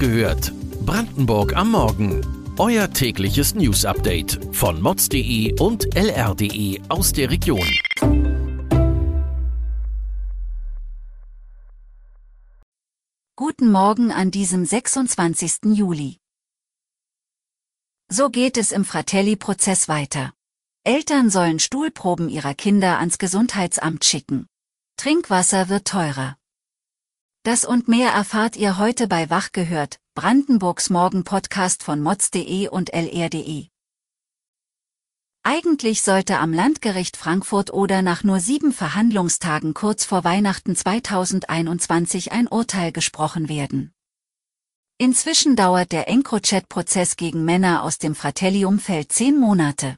gehört. Brandenburg am Morgen. Euer tägliches News-Update von mods.de und lr.de aus der Region. Guten Morgen an diesem 26. Juli. So geht es im Fratelli-Prozess weiter. Eltern sollen Stuhlproben ihrer Kinder ans Gesundheitsamt schicken. Trinkwasser wird teurer. Das und mehr erfahrt ihr heute bei Wach gehört, Brandenburgs Morgen-Podcast von mods.de und lr.de. Eigentlich sollte am Landgericht Frankfurt oder nach nur sieben Verhandlungstagen kurz vor Weihnachten 2021 ein Urteil gesprochen werden. Inzwischen dauert der EncroChat-Prozess gegen Männer aus dem Fratelli-Umfeld zehn Monate.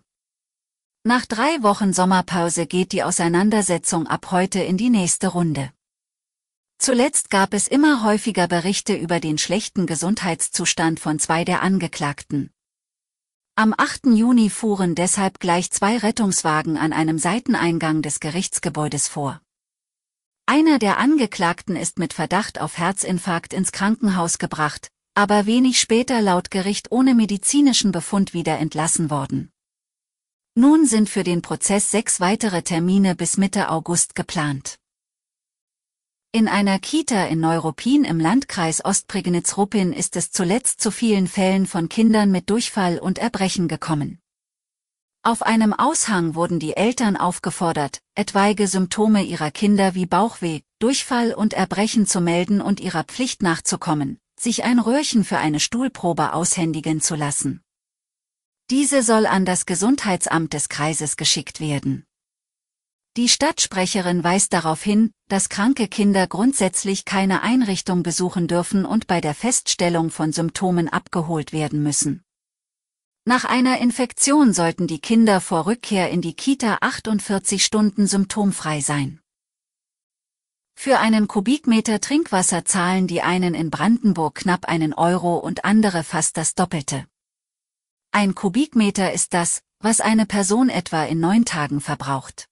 Nach drei Wochen Sommerpause geht die Auseinandersetzung ab heute in die nächste Runde. Zuletzt gab es immer häufiger Berichte über den schlechten Gesundheitszustand von zwei der Angeklagten. Am 8. Juni fuhren deshalb gleich zwei Rettungswagen an einem Seiteneingang des Gerichtsgebäudes vor. Einer der Angeklagten ist mit Verdacht auf Herzinfarkt ins Krankenhaus gebracht, aber wenig später laut Gericht ohne medizinischen Befund wieder entlassen worden. Nun sind für den Prozess sechs weitere Termine bis Mitte August geplant. In einer Kita in Neuruppin im Landkreis Ostprignitz-Ruppin ist es zuletzt zu vielen Fällen von Kindern mit Durchfall und Erbrechen gekommen. Auf einem Aushang wurden die Eltern aufgefordert, etwaige Symptome ihrer Kinder wie Bauchweh, Durchfall und Erbrechen zu melden und ihrer Pflicht nachzukommen, sich ein Röhrchen für eine Stuhlprobe aushändigen zu lassen. Diese soll an das Gesundheitsamt des Kreises geschickt werden. Die Stadtsprecherin weist darauf hin, dass kranke Kinder grundsätzlich keine Einrichtung besuchen dürfen und bei der Feststellung von Symptomen abgeholt werden müssen. Nach einer Infektion sollten die Kinder vor Rückkehr in die Kita 48 Stunden symptomfrei sein. Für einen Kubikmeter Trinkwasser zahlen die einen in Brandenburg knapp einen Euro und andere fast das Doppelte. Ein Kubikmeter ist das, was eine Person etwa in neun Tagen verbraucht.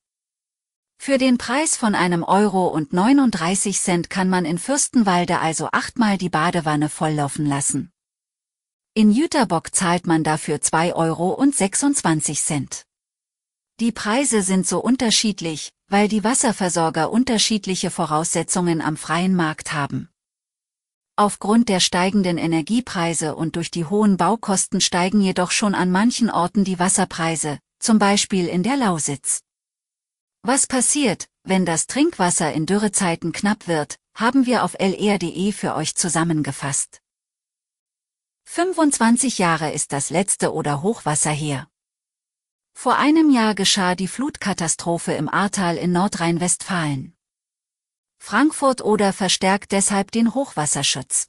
Für den Preis von einem Euro und 39 Cent kann man in Fürstenwalde also achtmal die Badewanne volllaufen lassen. In Jüterbock zahlt man dafür 2 Euro und 26 Cent. Die Preise sind so unterschiedlich, weil die Wasserversorger unterschiedliche Voraussetzungen am freien Markt haben. Aufgrund der steigenden Energiepreise und durch die hohen Baukosten steigen jedoch schon an manchen Orten die Wasserpreise, zum Beispiel in der Lausitz. Was passiert, wenn das Trinkwasser in Dürrezeiten knapp wird, haben wir auf lr.de für euch zusammengefasst. 25 Jahre ist das letzte oder Hochwasser her. Vor einem Jahr geschah die Flutkatastrophe im Ahrtal in Nordrhein-Westfalen. Frankfurt oder verstärkt deshalb den Hochwasserschutz.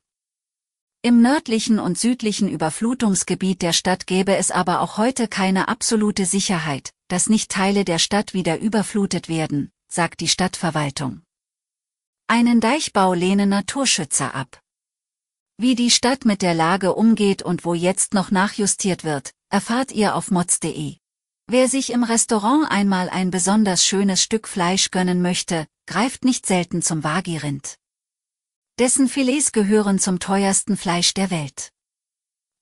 Im nördlichen und südlichen Überflutungsgebiet der Stadt gäbe es aber auch heute keine absolute Sicherheit, dass nicht Teile der Stadt wieder überflutet werden, sagt die Stadtverwaltung. Einen Deichbau lehnen Naturschützer ab. Wie die Stadt mit der Lage umgeht und wo jetzt noch nachjustiert wird, erfahrt ihr auf mods.de. Wer sich im Restaurant einmal ein besonders schönes Stück Fleisch gönnen möchte, greift nicht selten zum Wagirind. Dessen Filets gehören zum teuersten Fleisch der Welt.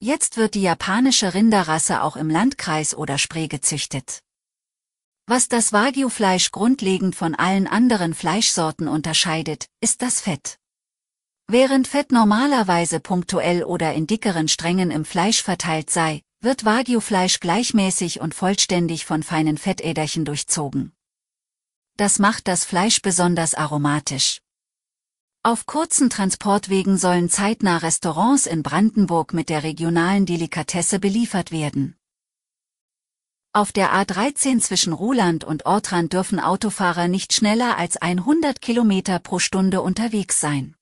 Jetzt wird die japanische Rinderrasse auch im Landkreis oder Spree gezüchtet. Was das Wagyu-Fleisch grundlegend von allen anderen Fleischsorten unterscheidet, ist das Fett. Während Fett normalerweise punktuell oder in dickeren Strängen im Fleisch verteilt sei, wird Wagyu-Fleisch gleichmäßig und vollständig von feinen Fettäderchen durchzogen. Das macht das Fleisch besonders aromatisch. Auf kurzen Transportwegen sollen zeitnah Restaurants in Brandenburg mit der regionalen Delikatesse beliefert werden. Auf der A13 zwischen Ruhland und Ortrand dürfen Autofahrer nicht schneller als 100 km pro Stunde unterwegs sein.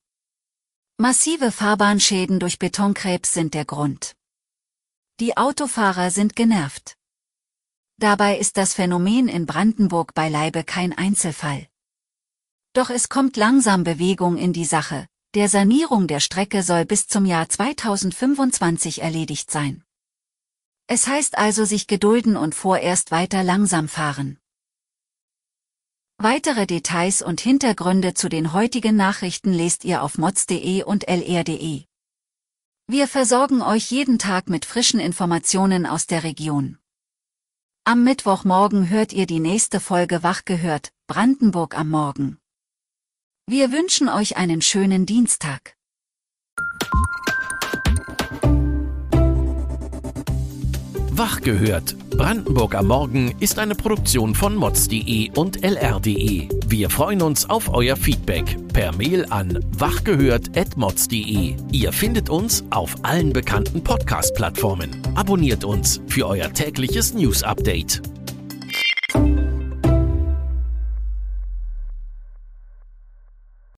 Massive Fahrbahnschäden durch Betonkrebs sind der Grund. Die Autofahrer sind genervt. Dabei ist das Phänomen in Brandenburg beileibe kein Einzelfall. Doch es kommt langsam Bewegung in die Sache, der Sanierung der Strecke soll bis zum Jahr 2025 erledigt sein. Es heißt also sich gedulden und vorerst weiter langsam fahren. Weitere Details und Hintergründe zu den heutigen Nachrichten lest ihr auf mods.de und lr.de. Wir versorgen euch jeden Tag mit frischen Informationen aus der Region. Am Mittwochmorgen hört ihr die nächste Folge Wach gehört, Brandenburg am Morgen. Wir wünschen euch einen schönen Dienstag. Wach gehört. Brandenburg am Morgen ist eine Produktion von mods.de und lr.de. Wir freuen uns auf euer Feedback per Mail an wachgehört.mods.de. Ihr findet uns auf allen bekannten Podcast-Plattformen. Abonniert uns für euer tägliches News-Update.